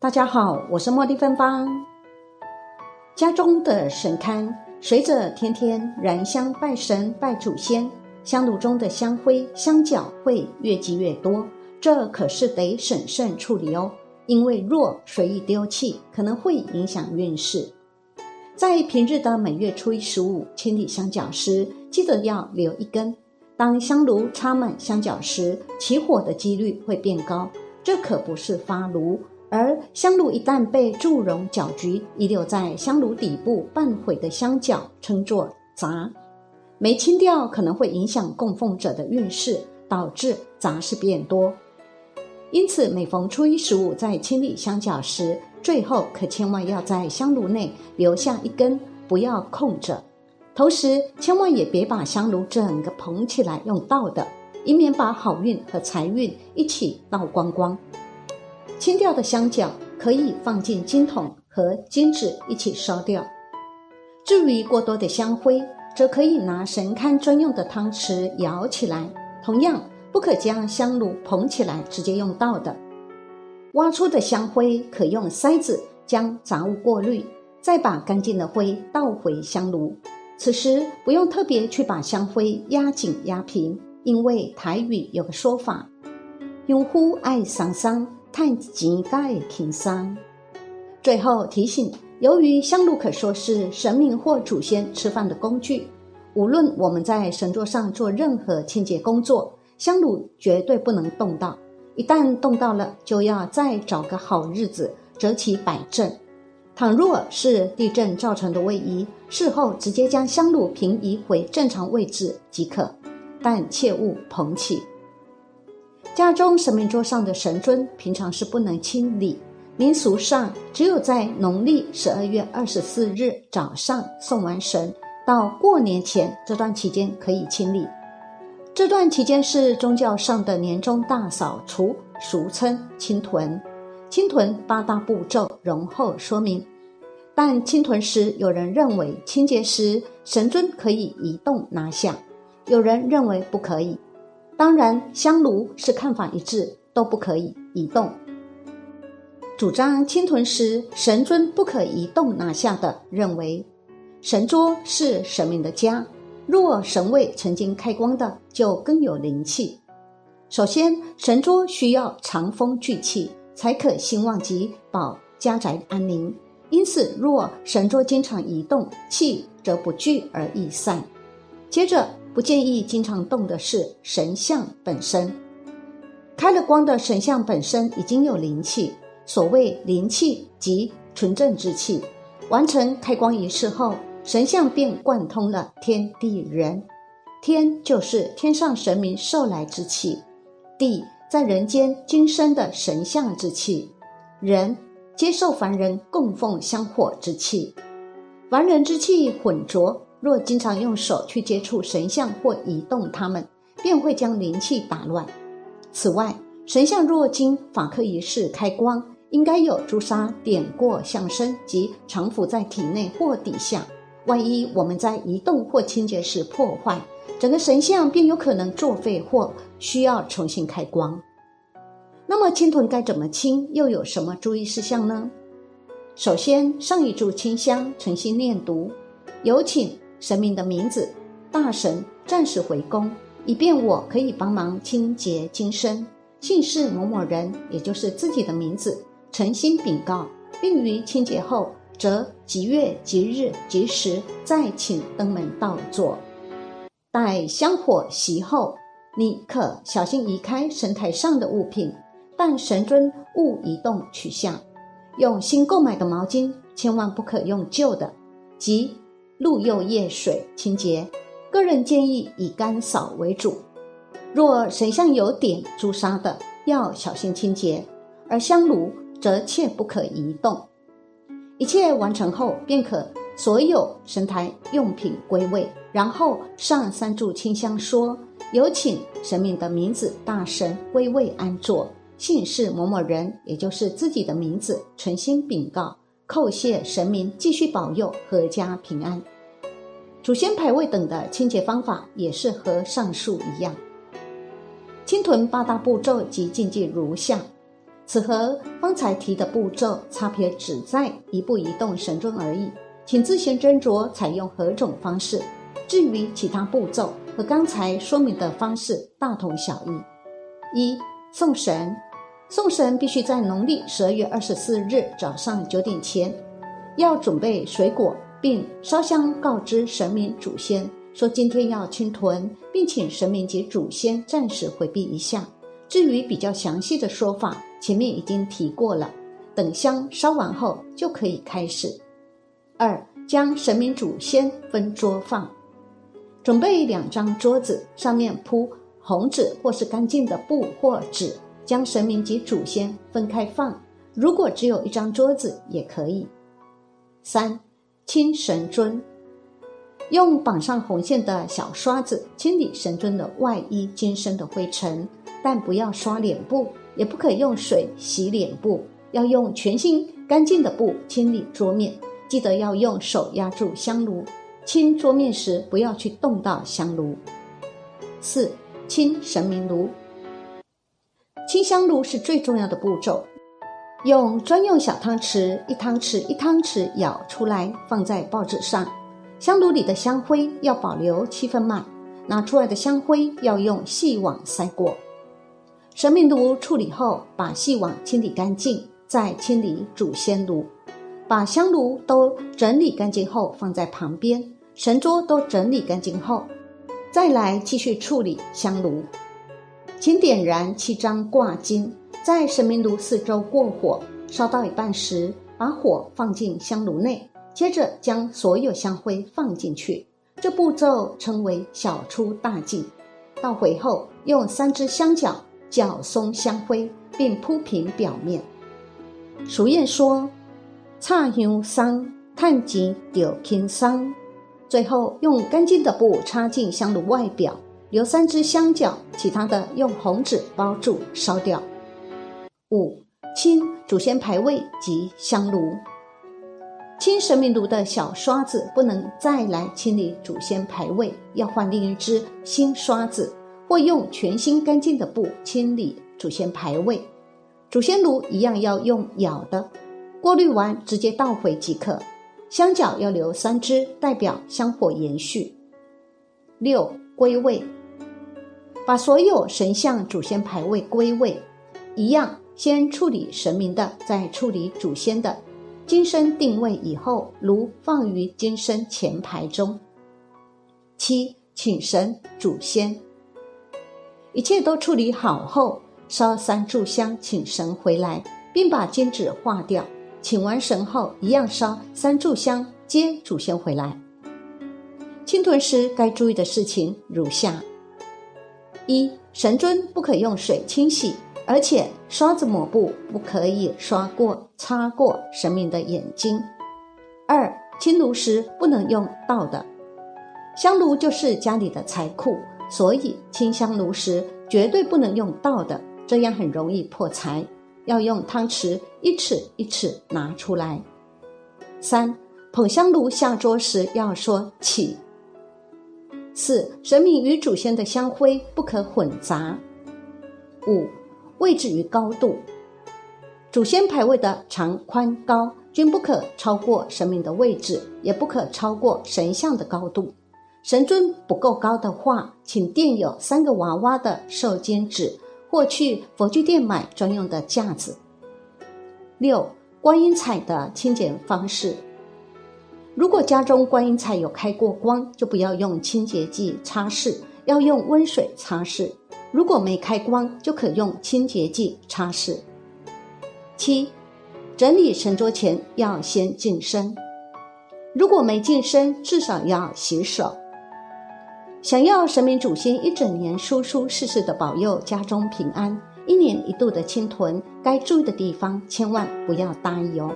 大家好，我是茉莉芬芳。家中的神龛随着天天燃香拜神、拜祖先，香炉中的香灰、香角会越积越多，这可是得审慎处理哦。因为若随意丢弃，可能会影响运势。在平日的每月初一、十五清理香角时，记得要留一根。当香炉插满香角时，起火的几率会变高。这可不是发炉，而香炉一旦被祝融搅局，遗留在香炉底部半毁的香角称作杂，没清掉可能会影响供奉者的运势，导致杂事变多。因此，每逢初一十五在清理香角时，最后可千万要在香炉内留下一根，不要空着。同时，千万也别把香炉整个捧起来用倒的，以免把好运和财运一起倒光光。清掉的香角可以放进金桶和金纸一起烧掉。至于过多的香灰，则可以拿神龛专用的汤匙舀起来。同样，不可将香炉捧起来直接用倒的。挖出的香灰可用筛子将杂物过滤，再把干净的灰倒回香炉。此时不用特别去把香灰压紧压平，因为台语有个说法：“用户爱桑桑，太井盖挺桑。”最后提醒，由于香炉可说是神明或祖先吃饭的工具，无论我们在神桌上做任何清洁工作，香炉绝对不能动到。一旦动到了，就要再找个好日子择其摆正。倘若是地震造成的位移，事后直接将香炉平移回正常位置即可，但切勿捧起。家中神明桌上的神尊平常是不能清理，民俗上只有在农历十二月二十四日早上送完神，到过年前这段期间可以清理。这段期间是宗教上的年终大扫除，俗称清屯。清屯八大步骤，容后说明。但清屯时，有人认为清洁时神尊可以移动拿下，有人认为不可以。当然，香炉是看法一致，都不可以移动。主张清屯时神尊不可移动拿下的，认为神桌是神明的家，若神位曾经开光的，就更有灵气。首先，神桌需要藏风聚气。才可兴旺及保家宅安宁。因此，若神桌经常移动，气则不聚而易散。接着，不建议经常动的是神像本身。开了光的神像本身已经有灵气，所谓灵气即纯正之气。完成开光仪式后，神像便贯通了天地人。天就是天上神明受来之气，地。在人间今生的神像之气，人接受凡人供奉香火之气，凡人之气混浊。若经常用手去接触神像或移动它们，便会将灵气打乱。此外，神像若经法科仪式开光，应该有朱砂点过像身及常伏在体内或底下。万一我们在移动或清洁时破坏。整个神像便有可能作废或需要重新开光。那么清屯该怎么清？又有什么注意事项呢？首先，上一柱清香，诚心念读，有请神明的名字、大神暂时回宫，以便我可以帮忙清洁金身。姓氏某某人，也就是自己的名字，诚心禀告，并于清洁后，则吉月吉日吉时再请登门到座。待香火熄后，你可小心移开神台上的物品，但神尊勿移动取下。用新购买的毛巾，千万不可用旧的，即露釉叶水清洁。个人建议以干扫为主。若神像有点朱砂的，要小心清洁。而香炉则切不可移动。一切完成后，便可。所有神台用品归位，然后上三炷清香，说有请神明的名字、大神归位安坐，姓氏某某人，也就是自己的名字，诚心禀告，叩谢神明继续保佑阖家平安。祖先牌位等的清洁方法也是和上述一样。清屯八大步骤及禁忌如下：此和方才提的步骤差别只在一步移动神尊而已，请自行斟酌采用何种方式。至于其他步骤，和刚才说明的方式大同小异。一送神，送神必须在农历十二月二十四日早上九点前，要准备水果，并烧香告知神明祖先，说今天要清屯，并请神明及祖先暂时回避一下。至于比较详细的说法，前面已经提过了。等香烧完后就可以开始。二，将神明祖先分桌放，准备两张桌子，上面铺红纸或是干净的布或纸，将神明及祖先分开放。如果只有一张桌子也可以。三，清神尊，用绑上红线的小刷子清理神尊的外衣、金身的灰尘。但不要刷脸部，也不可以用水洗脸部，要用全新干净的布清理桌面。记得要用手压住香炉，清桌面时不要去动到香炉。四清神明炉，清香炉是最重要的步骤。用专用小汤匙，一汤匙一汤匙舀出来，放在报纸上。香炉里的香灰要保留七分满，拿出来的香灰要用细网塞过。神明炉处理后，把细网清理干净，再清理祖先炉，把香炉都整理干净后放在旁边，神桌都整理干净后，再来继续处理香炉。请点燃七张挂金，在神明炉四周过火，烧到一半时，把火放进香炉内，接着将所有香灰放进去。这步骤称为小出大进。倒回后，用三支香角。搅松香灰，并铺平表面。俗谚说：“插香桑，探钱丢轻桑。”最后用干净的布插进香炉外表，留三支香角，其他的用红纸包住烧掉。五清祖先牌位及香炉，清神明炉的小刷子不能再来清理祖先牌位，要换另一只新刷子。或用全新干净的布清理祖先牌位，祖先炉一样要用舀的，过滤完直接倒回即可。香角要留三支，代表香火延续。六归位，把所有神像祖先牌位归位，一样先处理神明的，再处理祖先的。金身定位以后，如放于金身前排中。七请神祖先。一切都处理好后，烧三炷香，请神回来，并把金纸化掉。请完神后，一样烧三炷香，接祖先回来。清屯时该注意的事情如下：一、神尊不可用水清洗，而且刷子抹布不可以刷过、擦过神明的眼睛。二、清炉时不能用倒的，香炉就是家里的财库。所以清香炉时绝对不能用倒的，这样很容易破财。要用汤匙一尺一尺拿出来。三捧香炉下桌时要说起。四神明与祖先的香灰不可混杂。五位置与高度，祖先牌位的长宽高均不可超过神明的位置，也不可超过神像的高度。神尊不够高的话，请垫有三个娃娃的寿笺纸，或去佛具店买专用的架子。六观音彩的清洁方式，如果家中观音菜有开过光，就不要用清洁剂擦拭，要用温水擦拭；如果没开光，就可用清洁剂擦拭。七整理神桌前要先净身，如果没净身，至少要洗手。想要神明祖先一整年舒舒适适的保佑家中平安，一年一度的清屯，该注意的地方千万不要大意哦。